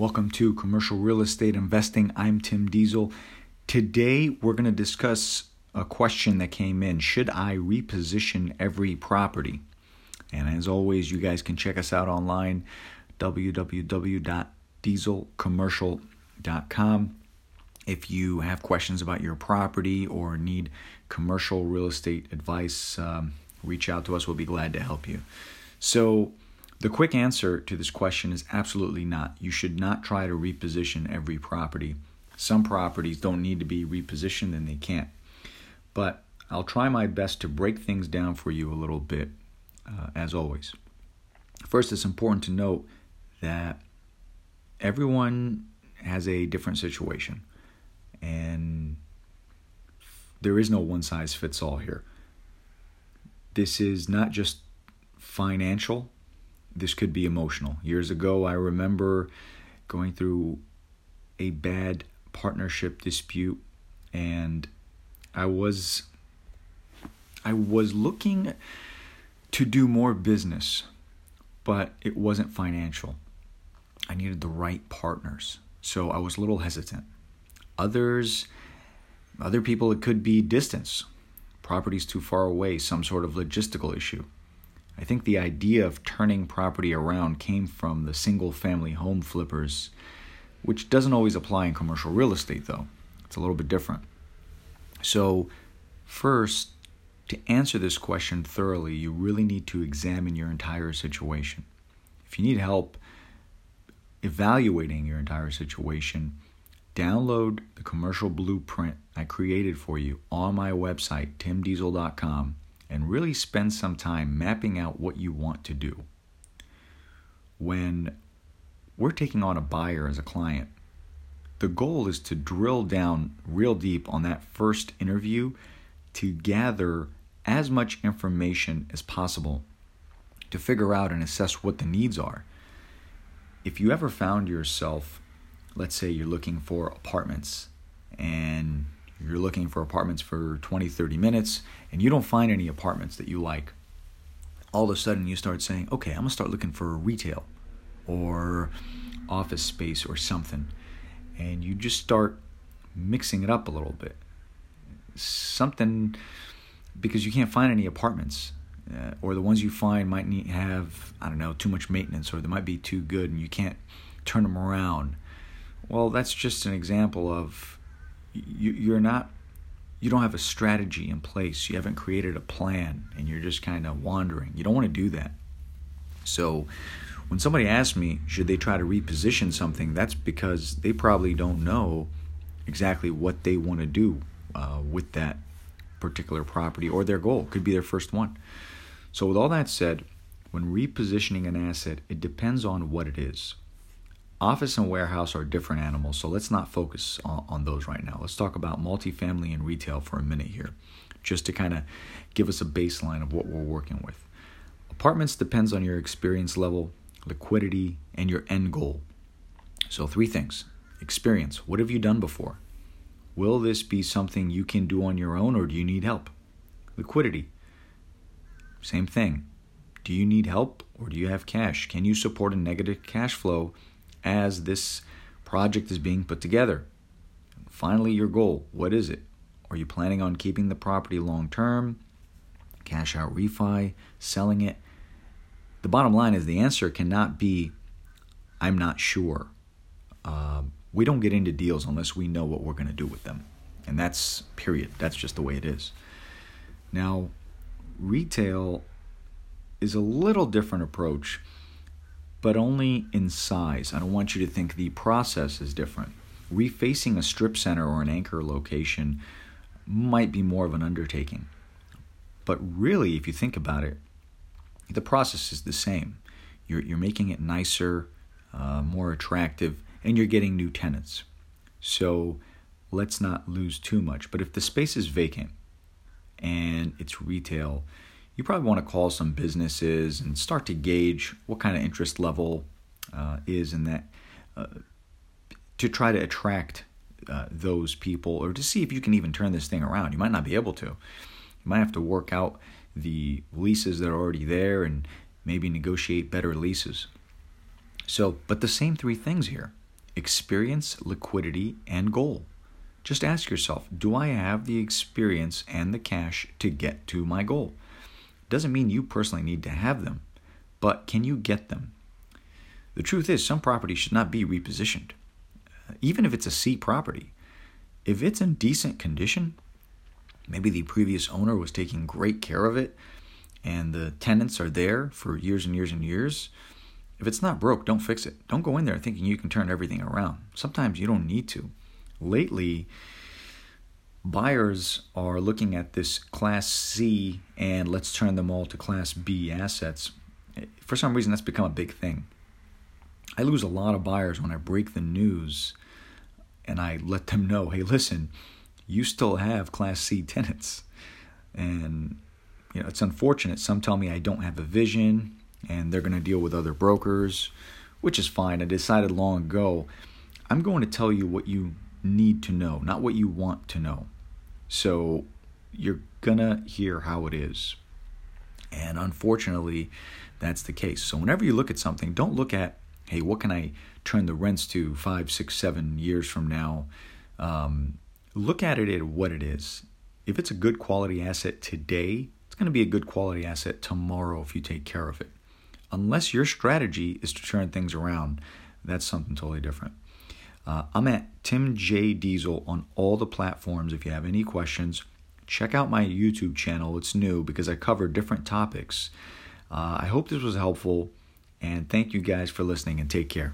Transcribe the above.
Welcome to Commercial Real Estate Investing. I'm Tim Diesel. Today we're going to discuss a question that came in Should I reposition every property? And as always, you guys can check us out online www.dieselcommercial.com. If you have questions about your property or need commercial real estate advice, um, reach out to us. We'll be glad to help you. So, the quick answer to this question is absolutely not. You should not try to reposition every property. Some properties don't need to be repositioned and they can't. But I'll try my best to break things down for you a little bit, uh, as always. First, it's important to note that everyone has a different situation, and there is no one size fits all here. This is not just financial this could be emotional. Years ago, I remember going through a bad partnership dispute and I was I was looking to do more business, but it wasn't financial. I needed the right partners. So I was a little hesitant. Others other people it could be distance. Property's too far away, some sort of logistical issue. I think the idea of turning property around came from the single family home flippers, which doesn't always apply in commercial real estate, though. It's a little bit different. So, first, to answer this question thoroughly, you really need to examine your entire situation. If you need help evaluating your entire situation, download the commercial blueprint I created for you on my website, timdiesel.com and really spend some time mapping out what you want to do. When we're taking on a buyer as a client, the goal is to drill down real deep on that first interview to gather as much information as possible to figure out and assess what the needs are. If you ever found yourself, let's say you're looking for apartments and looking for apartments for 20, 30 minutes, and you don't find any apartments that you like, all of a sudden you start saying, okay, I'm gonna start looking for retail or office space or something. And you just start mixing it up a little bit. Something because you can't find any apartments. Uh, or the ones you find might need have I don't know too much maintenance, or they might be too good, and you can't turn them around. Well, that's just an example of you, you're not you don't have a strategy in place. You haven't created a plan and you're just kind of wandering. You don't want to do that. So when somebody asks me should they try to reposition something that's because they probably don't know exactly what they want to do uh, with that particular property or their goal. Could be their first one. So with all that said when repositioning an asset it depends on what it is Office and warehouse are different animals, so let's not focus on, on, those right now. Let's talk about multifamily and retail for a minute here, just to kind of give us a baseline of what we're working with. Apartments depends on your experience level, liquidity, and your end goal. So, three things experience. What have you done before? Will this be something you can do on your own, or do you need help? Liquidity. Same thing. Do you need help, or do you have cash? Can you support a negative cash flow? As this project is being put together. Finally, your goal what is it? Are you planning on keeping the property long term? Cash out refi, selling it? The bottom line is the answer cannot be, I'm not sure. Uh, we don't get into deals unless we know what we're going to do with them. And that's period. That's just the way it is. Now, retail is a little different approach but only in size. I don't want you to think the process is different. Refacing a strip center or an anchor location might be more of an undertaking. But really, if you think about it, the process is the same. You're, you're making it nicer, uh, more attractive, and you're getting new tenants. So let's not lose too much. But if the space is vacant and it's retail, you probably want to call some businesses and start to gauge what kind of interest level uh, is in that uh, to try to attract uh, those people or to see if you can even turn this thing around. You might not be able to. You might have to work out the leases that are already there and maybe negotiate better leases. So, but the same three things here experience, liquidity, and goal. Just ask yourself do I have the experience and the cash to get to my goal? Doesn't mean you personally need to have them, but can you get them? The truth is, some property should not be repositioned, uh, even if it's a C property. If it's in decent condition, maybe the previous owner was taking great care of it and the tenants are there for years and years and years. If it's not broke, don't fix it. Don't go in there thinking you can turn everything around. Sometimes you don't need to. Lately, buyers are looking at this Class C and let's turn them all to Class B assets. For some reason, that's become a big thing. I lose a lot of buyers when I break the news and I let them know hey, listen, you still have Class C tenants. And you know, it's unfortunate. Some tell me I don't have a vision and they're going to deal with other brokers, which is fine. I decided long ago I'm going to tell you what you need to know, not what you want to know. So you're going to hear how it is. And unfortunately, that's the case. So whenever you look at something, don't look at, hey, what can I turn the rents to five, six, seven years from now? Um, look at it at what it is. If it's a good quality asset today, it's going to be a good quality asset tomorrow if you take care of it. Unless your strategy is to turn things around, that's something totally different. Uh, I'm at Tim J Diesel on all the platforms. If you have any questions, check out my YouTube channel. It's new because I cover different topics. Uh, I hope this was helpful, and thank you guys for listening and take care.